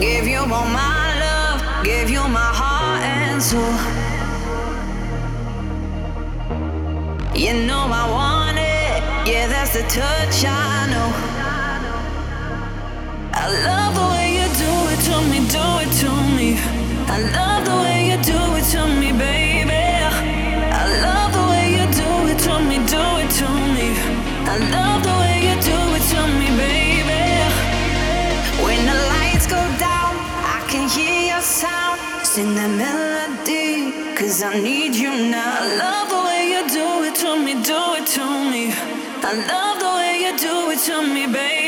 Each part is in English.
Give you all my love, give you my heart and soul. You know I want it, yeah, that's the touch I know. I love the way you do it to me, do it to me. I love sing that melody, cause I need you now. I love the way you do it to me, do it to me. I love the way you do it to me, baby.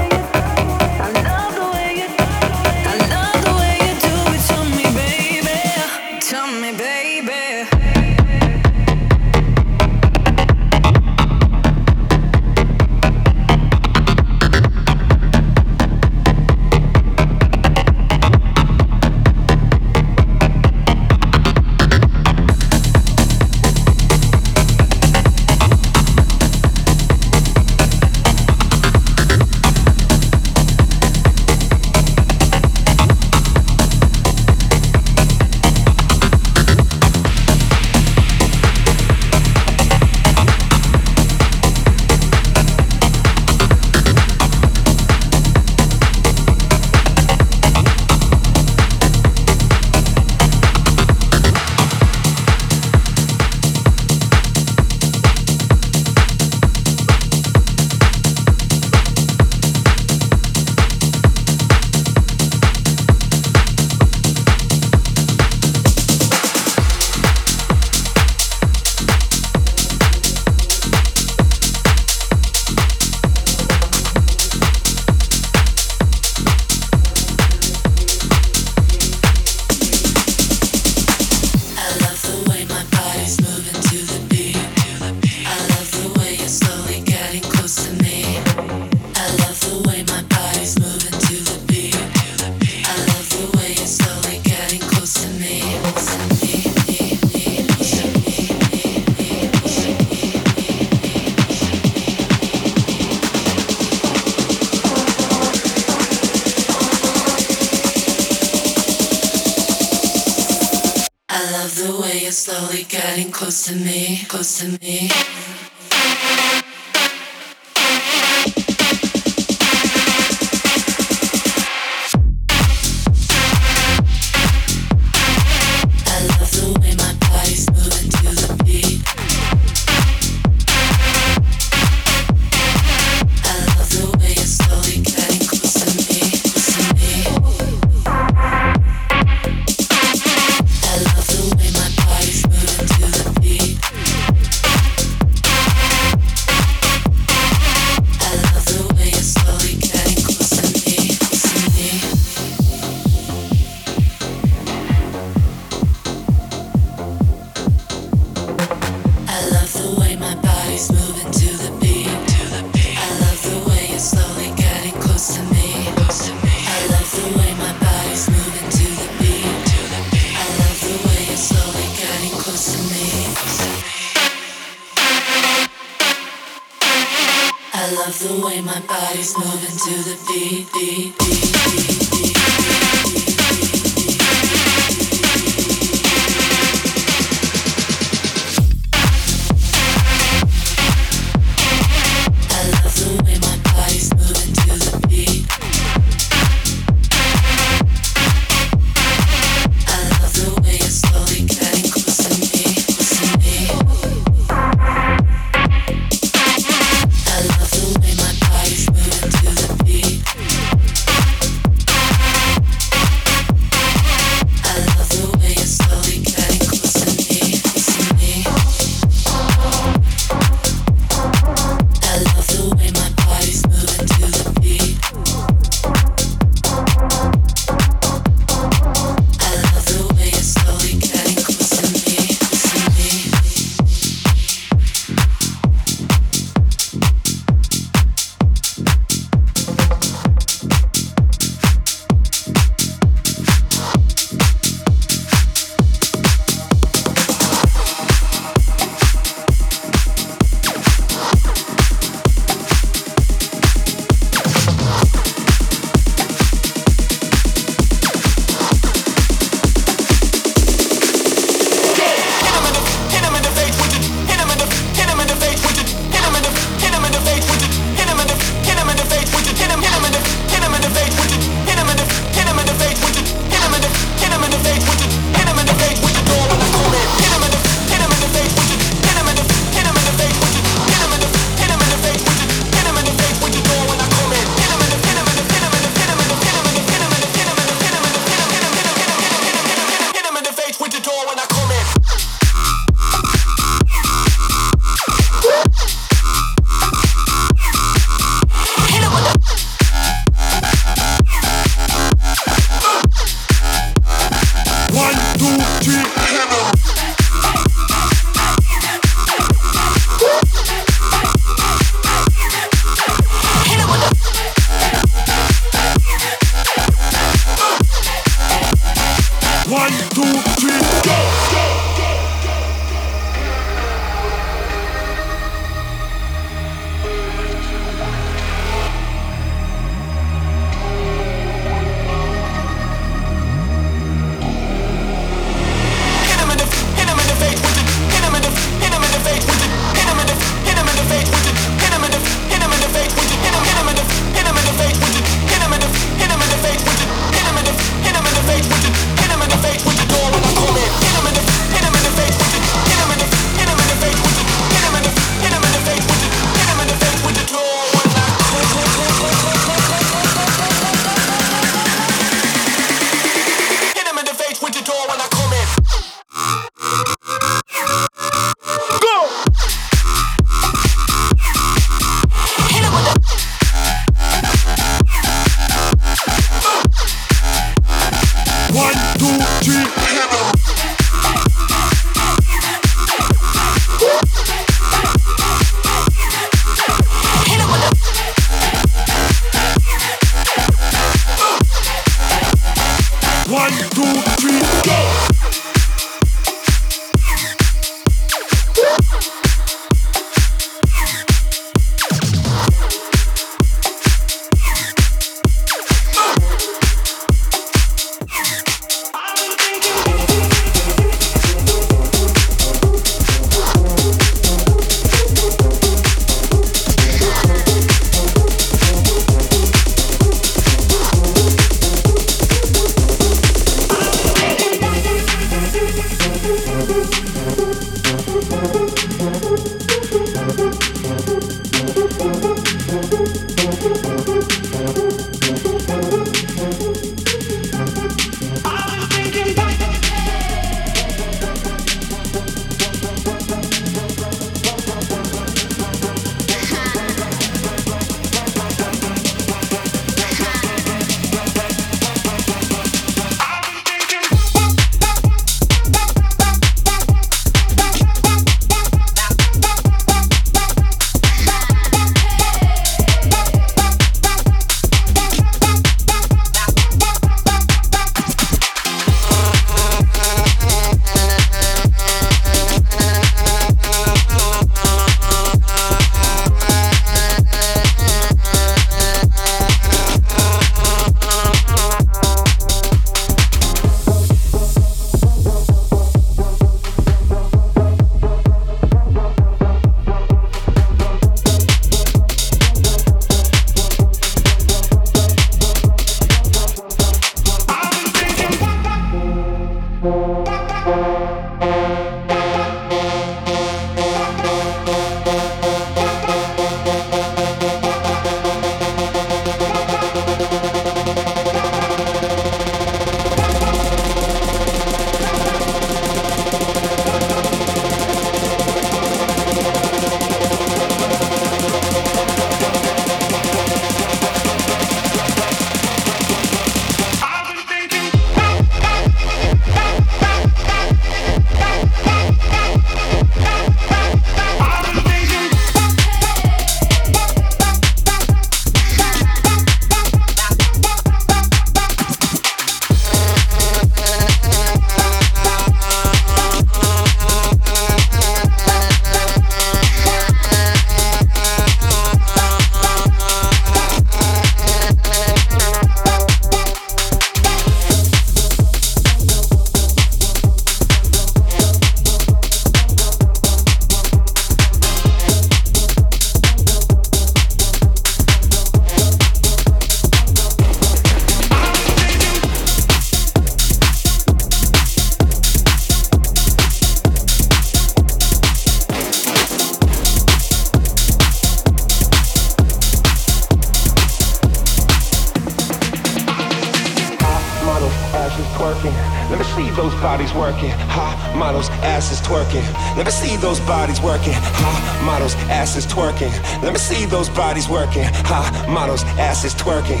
is twerking.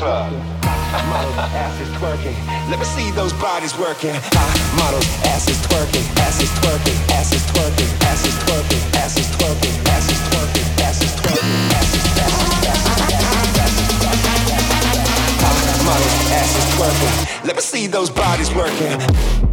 club. Model asses twerking. Let me see those bodies working. Models, asses twerking, asses twerking, asses twerking, twerking, twerking, twerking, asses twerking. Let me see those bodies working.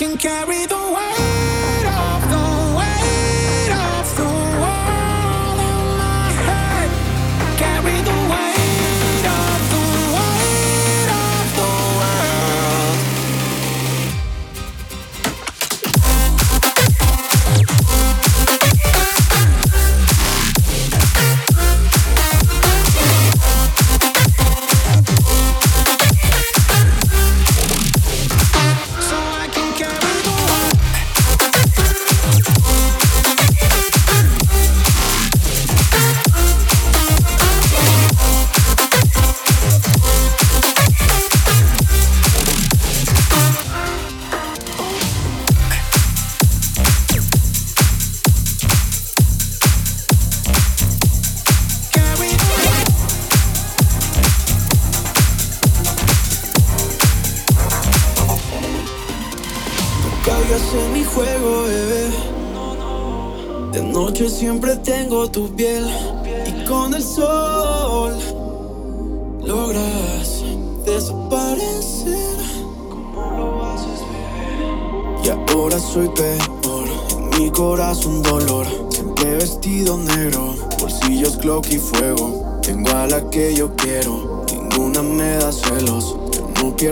can carry the weight.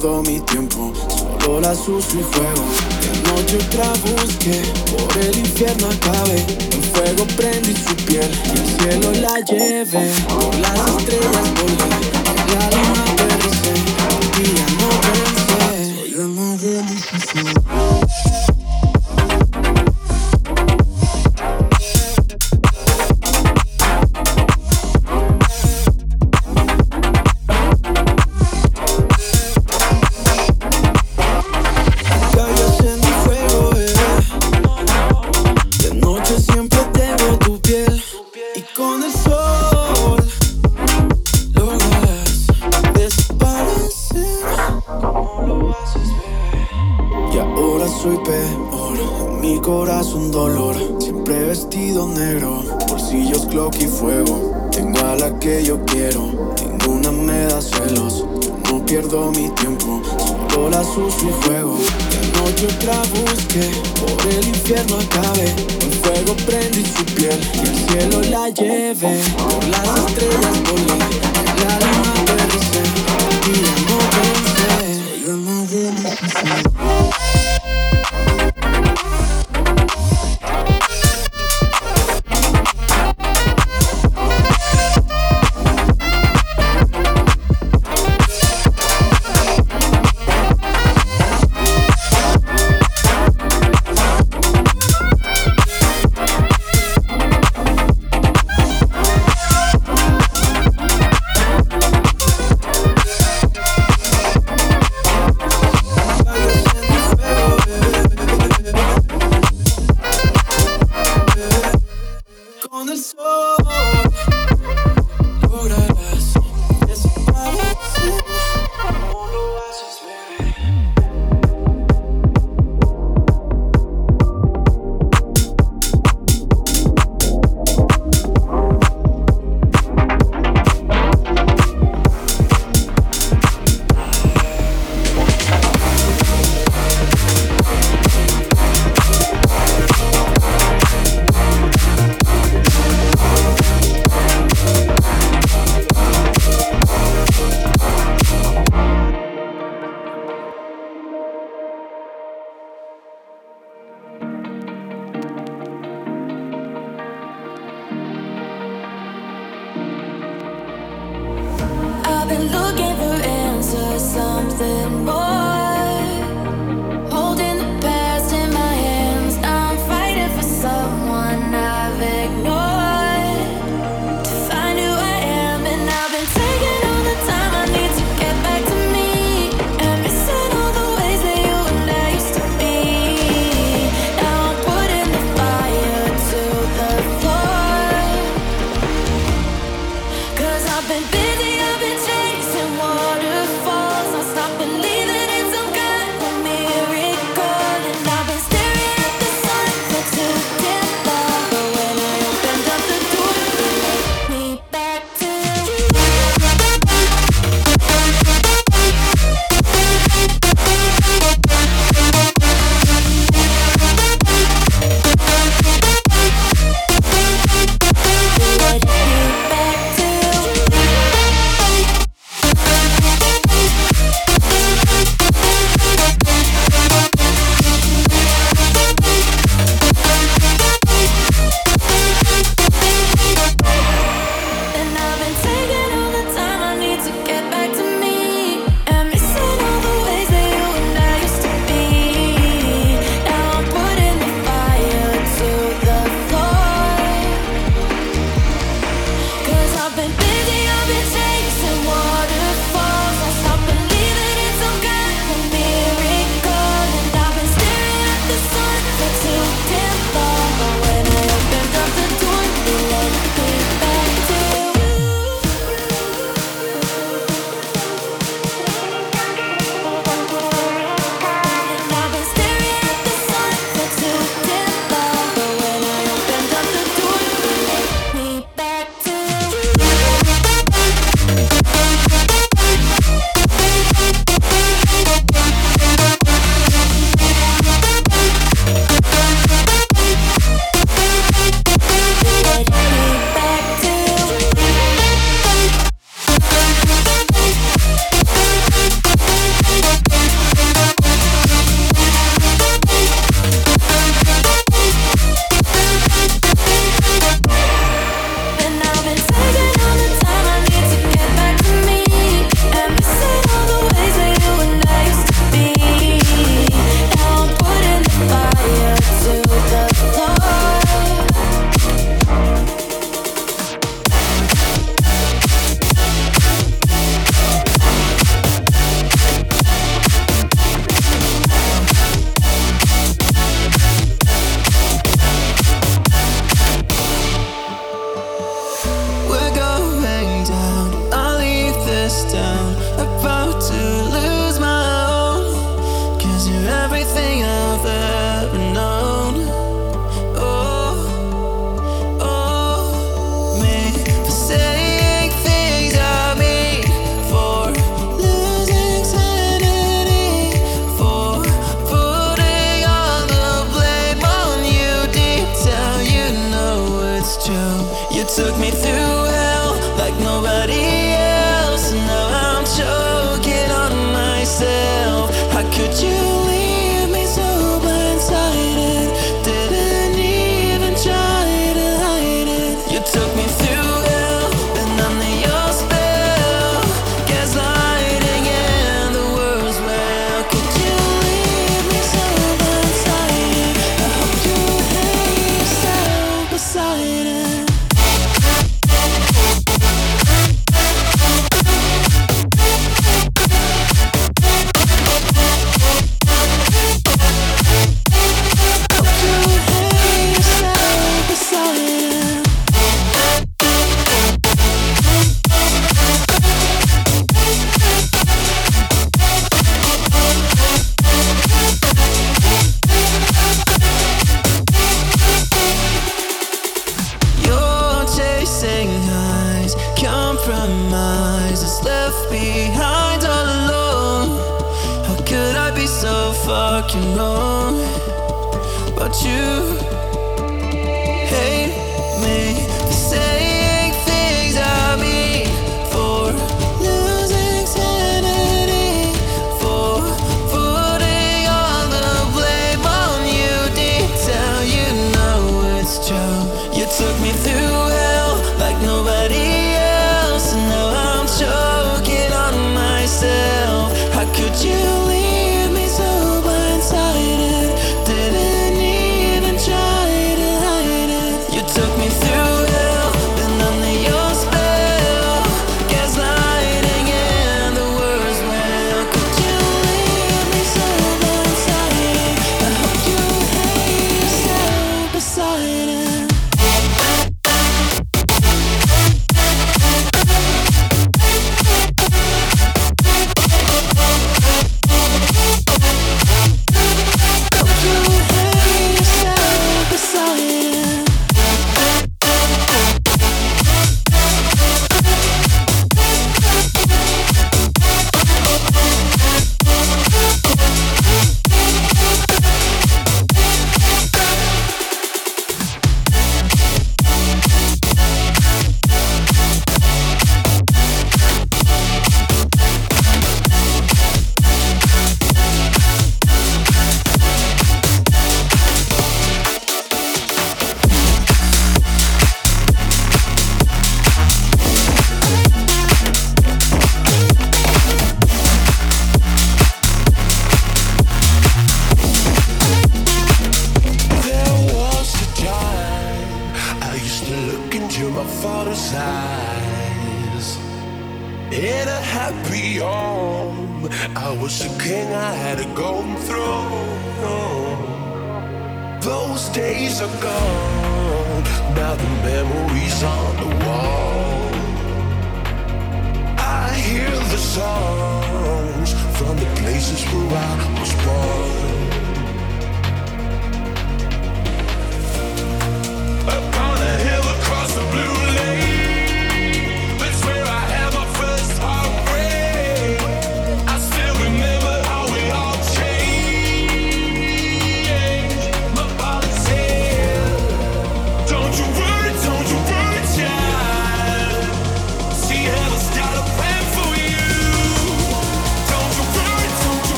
pierdo mi tiempo, solo las uso y juego. De noche otra busqué, por el infierno acabe. El fuego prendí su piel y el cielo la lleve. Por las estrellas volé, la luna aterricé, día no on the soul.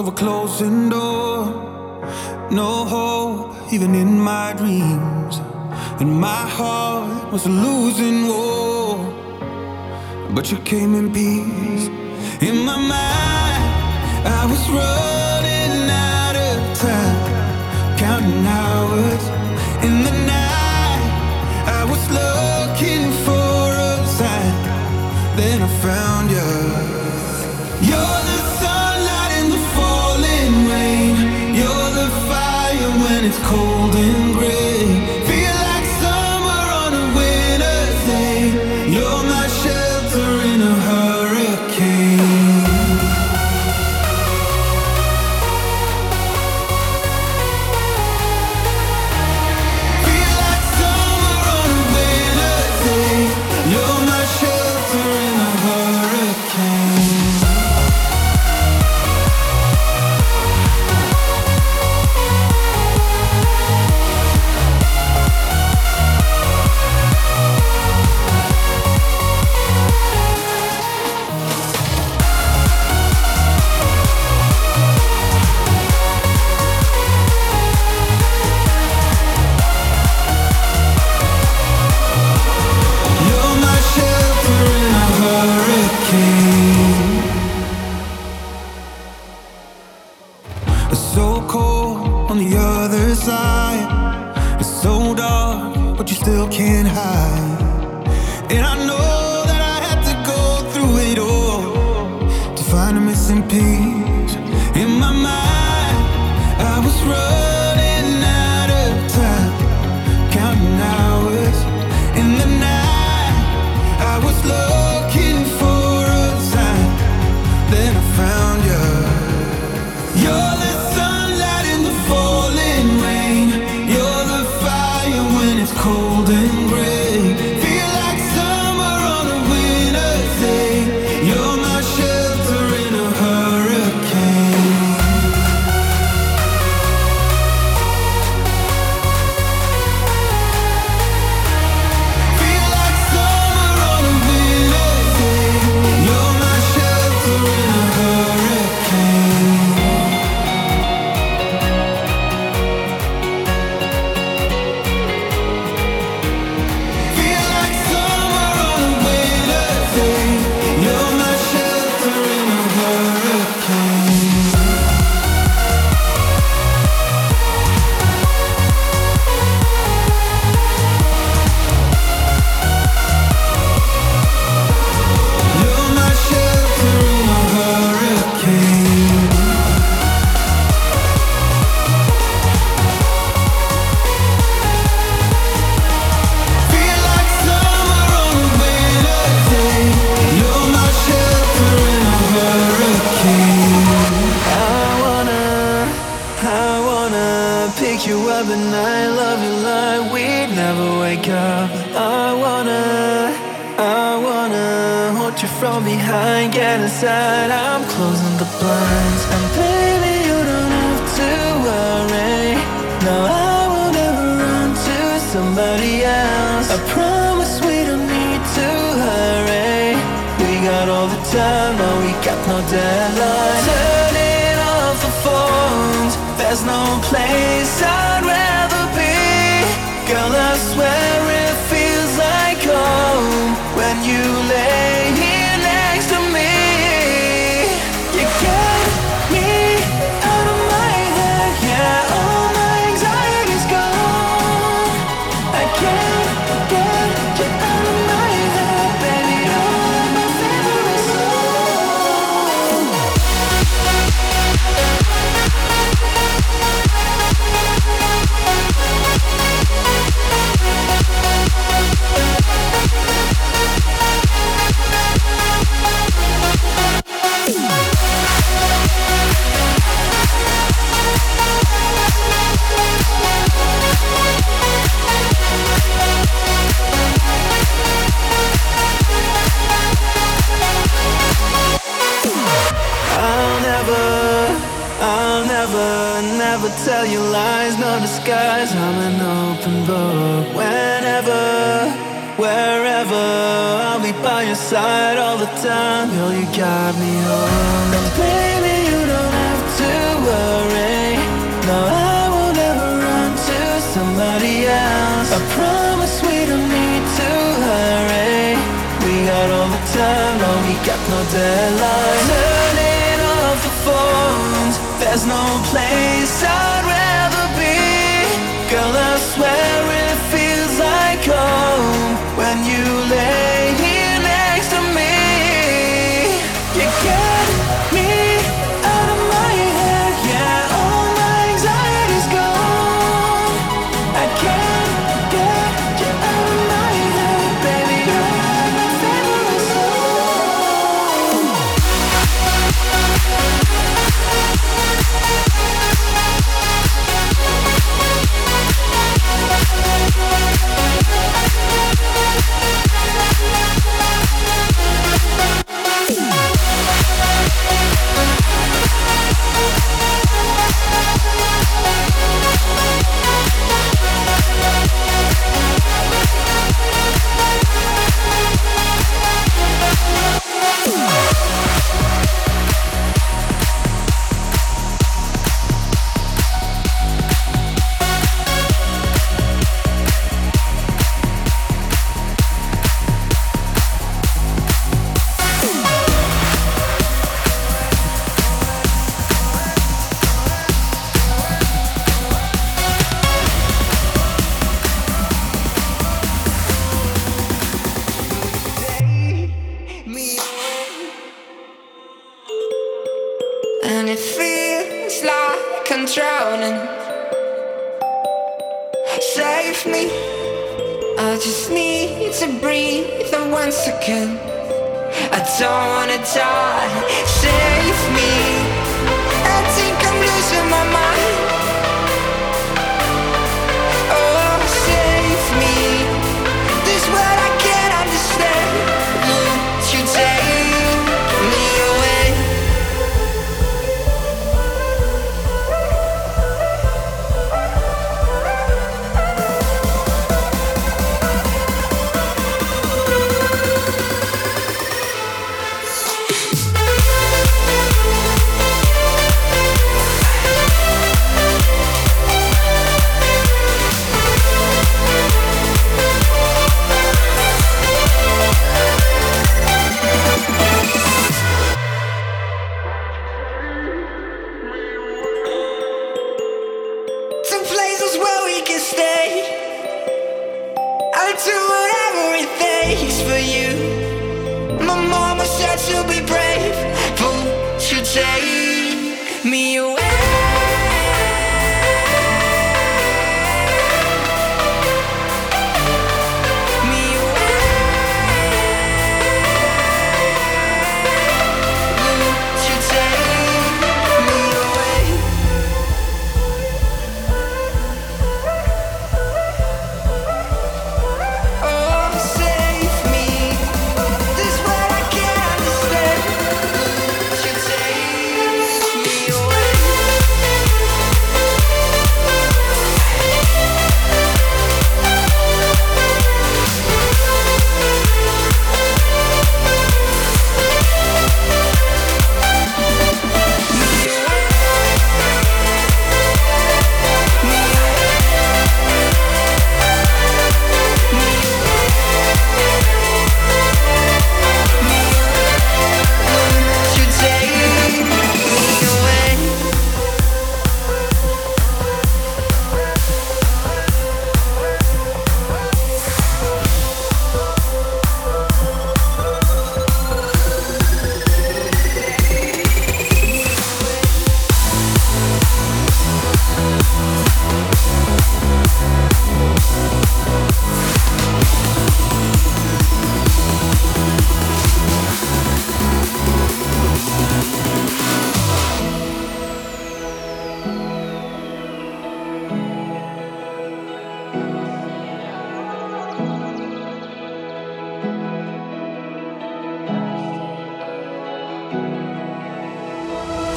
of a closing door. No hope, even in my dreams. And my heart was a losing war. But you came in peace. In my mind, I was running out of time, counting hours. In the night, I was looking for a sign. Then I found. it's cold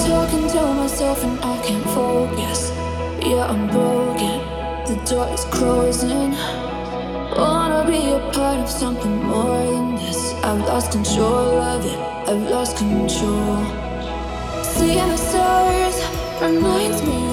talking to myself and I can't focus. Yeah, I'm broken. The door is closing. Wanna be a part of something more than this. I've lost control of it. I've lost control. Seeing the stars reminds me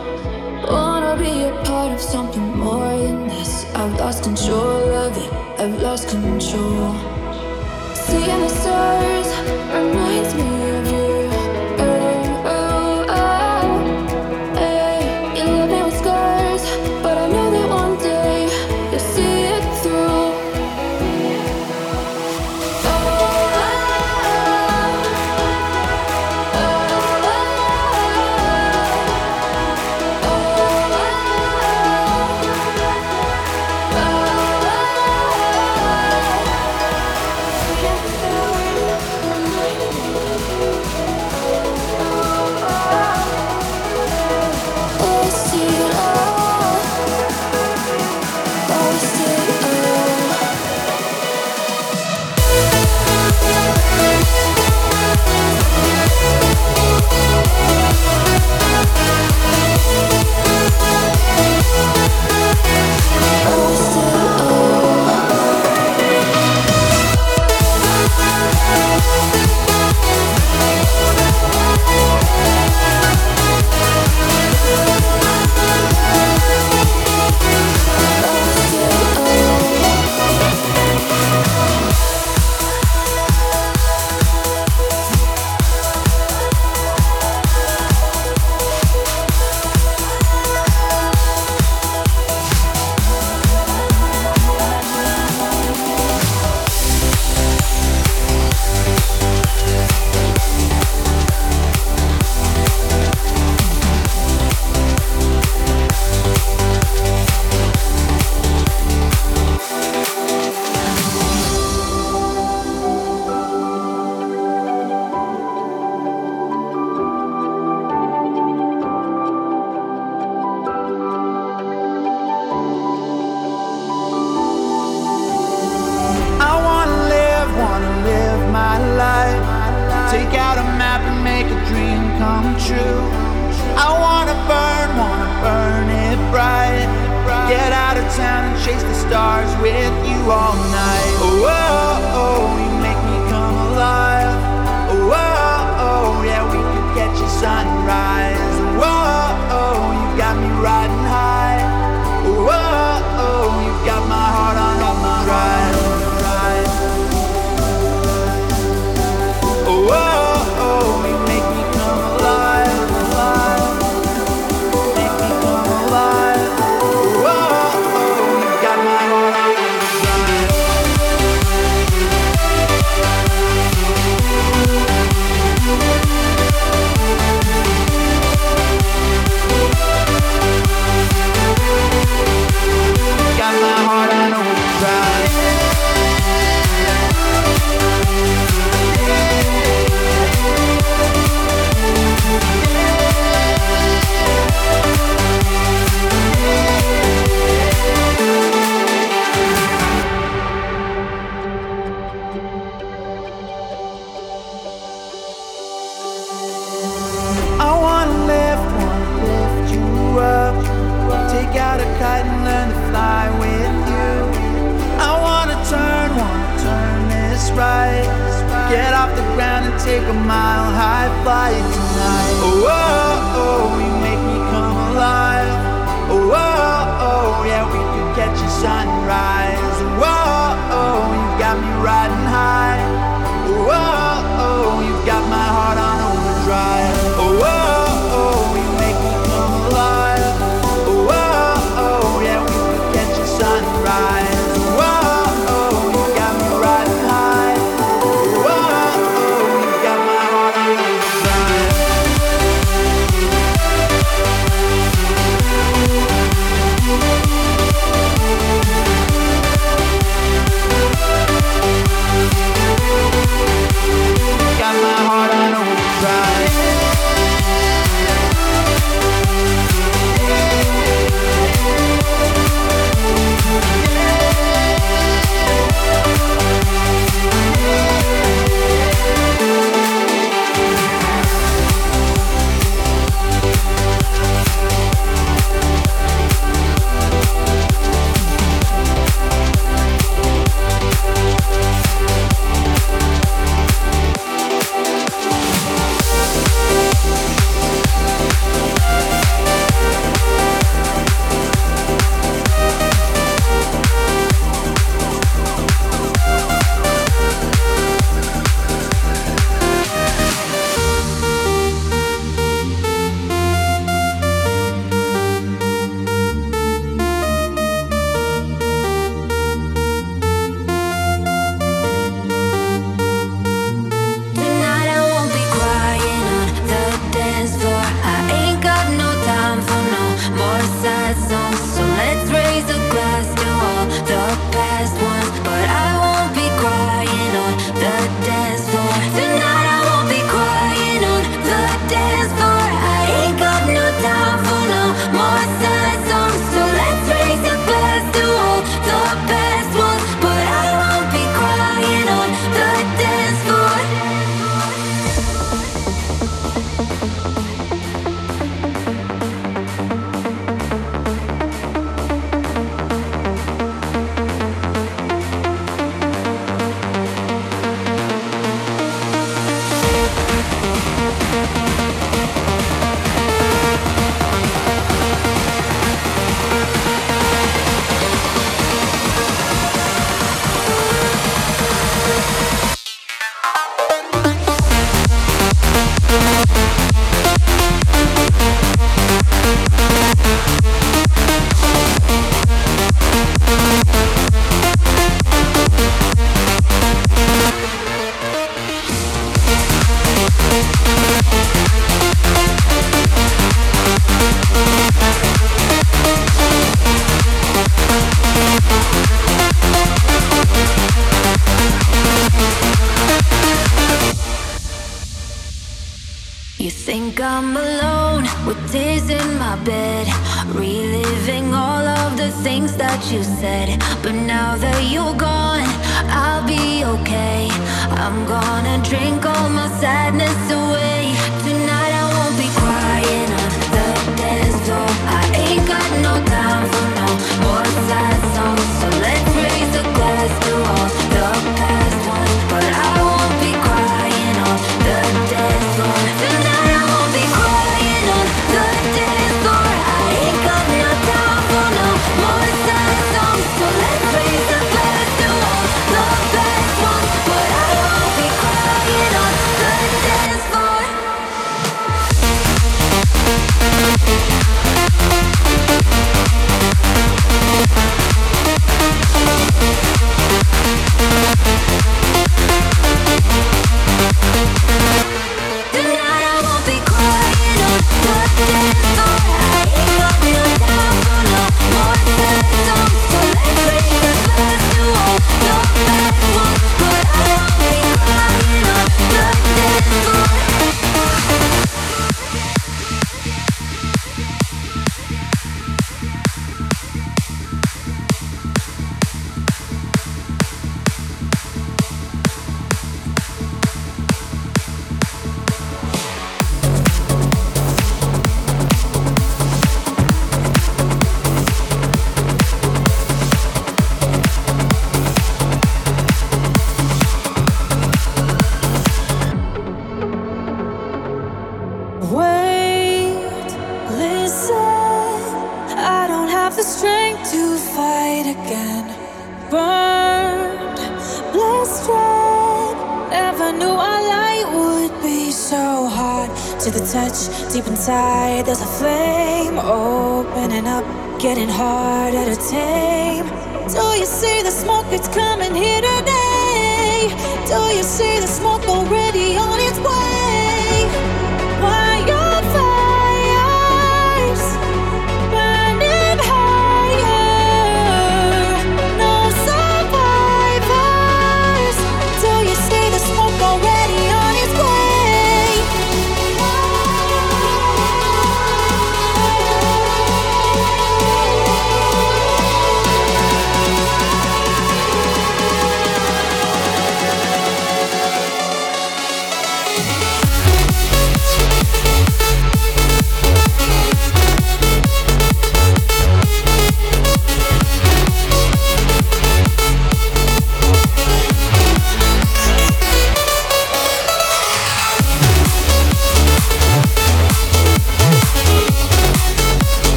wanna be a part of something more than this. I've lost control of it, I've lost control. Seeing the stars reminds me.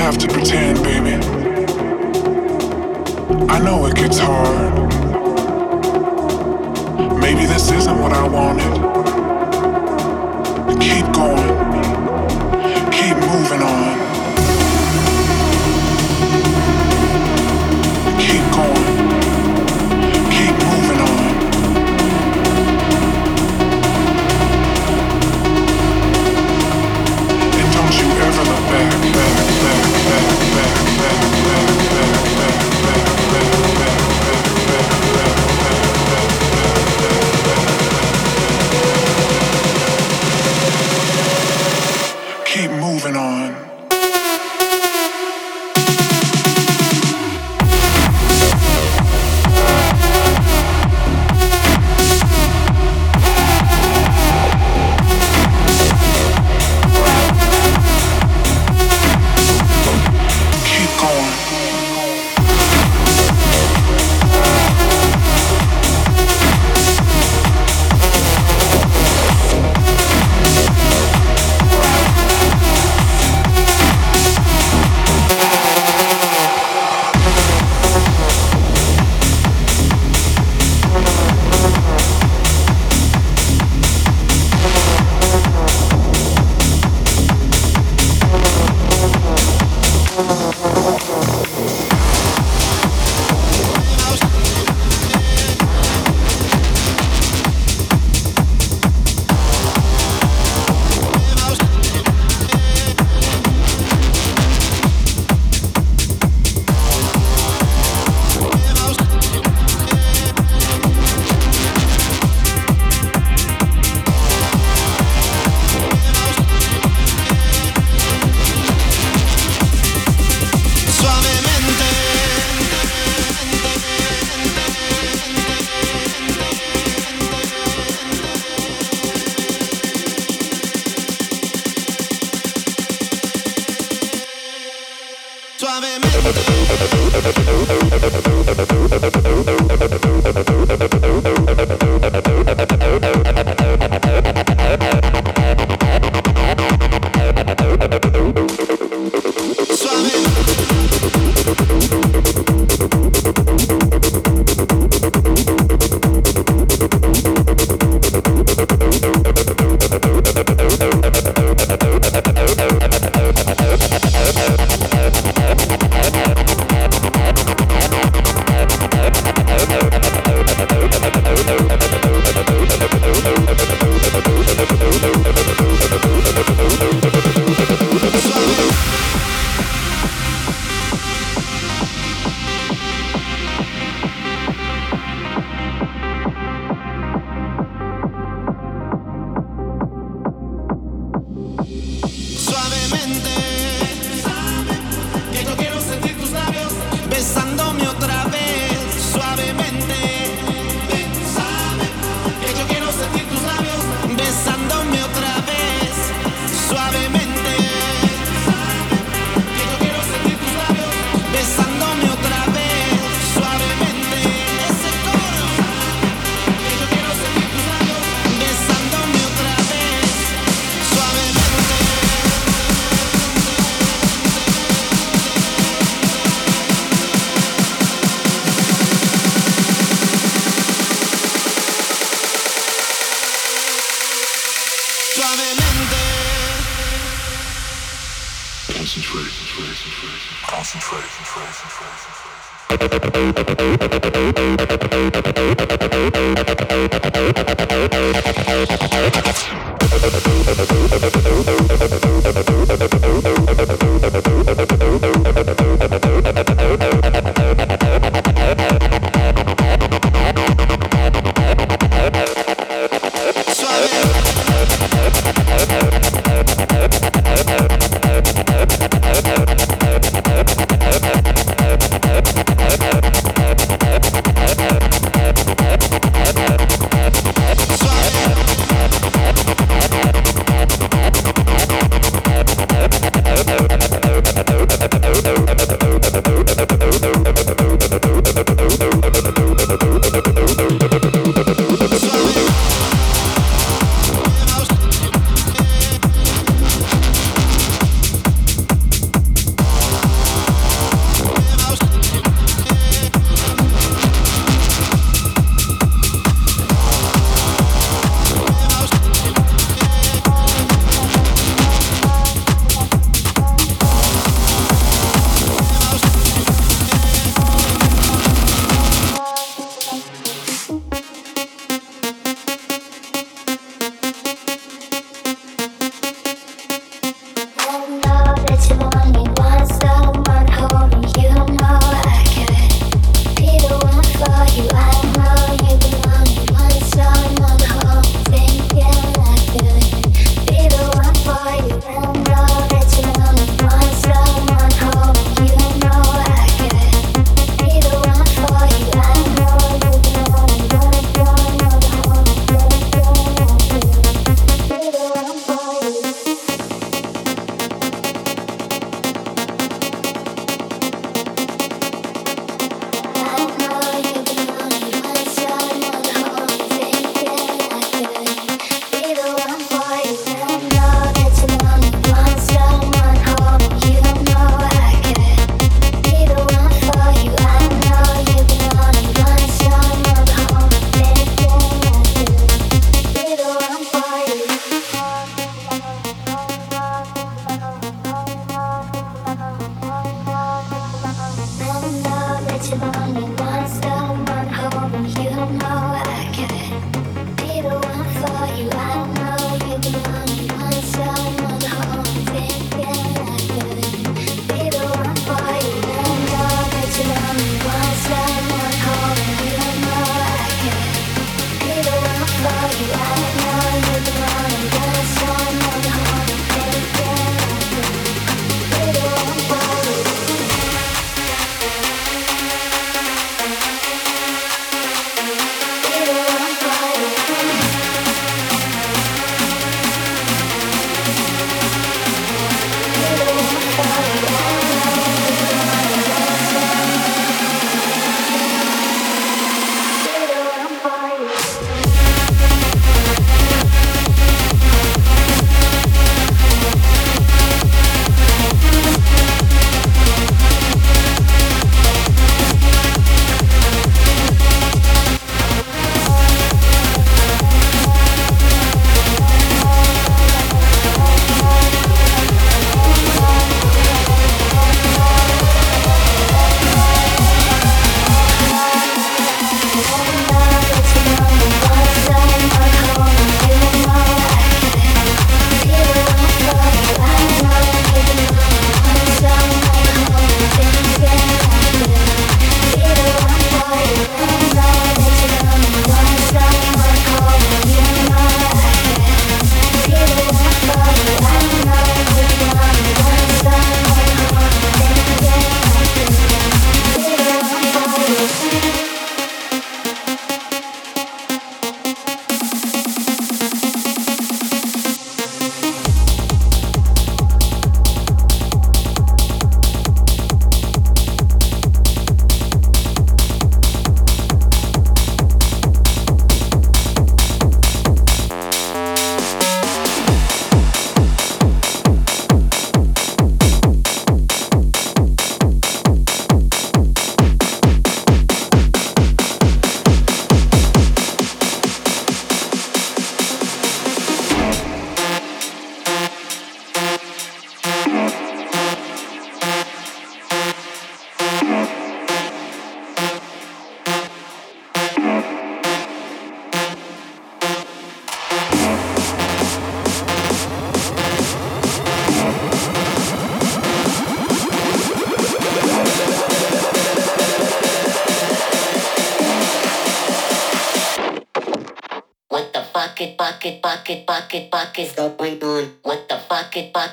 have to pretend, baby. I know it gets hard. Maybe this isn't what I wanted. Keep going, keep moving on.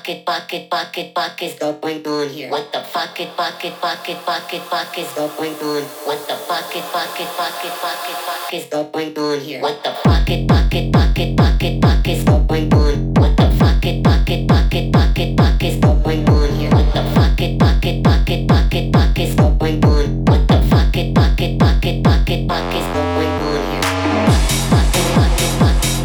Fuck it, fuck it, fuck it, fuck it, fuck is going on here? What the fuck it, fuck it, fuck it, fuck is going on? What the fuck it, fuck it, fuck is going on here? What the fuck it, fuck it, fuck is going on? What the fuck it, fuck it, fuck it, fuck is going on here? What the fuck it, fuck it, fuck it, fuck is going on? What the fuck it, fuck it, fuck it, fuck is going on here? Fuck it, fuck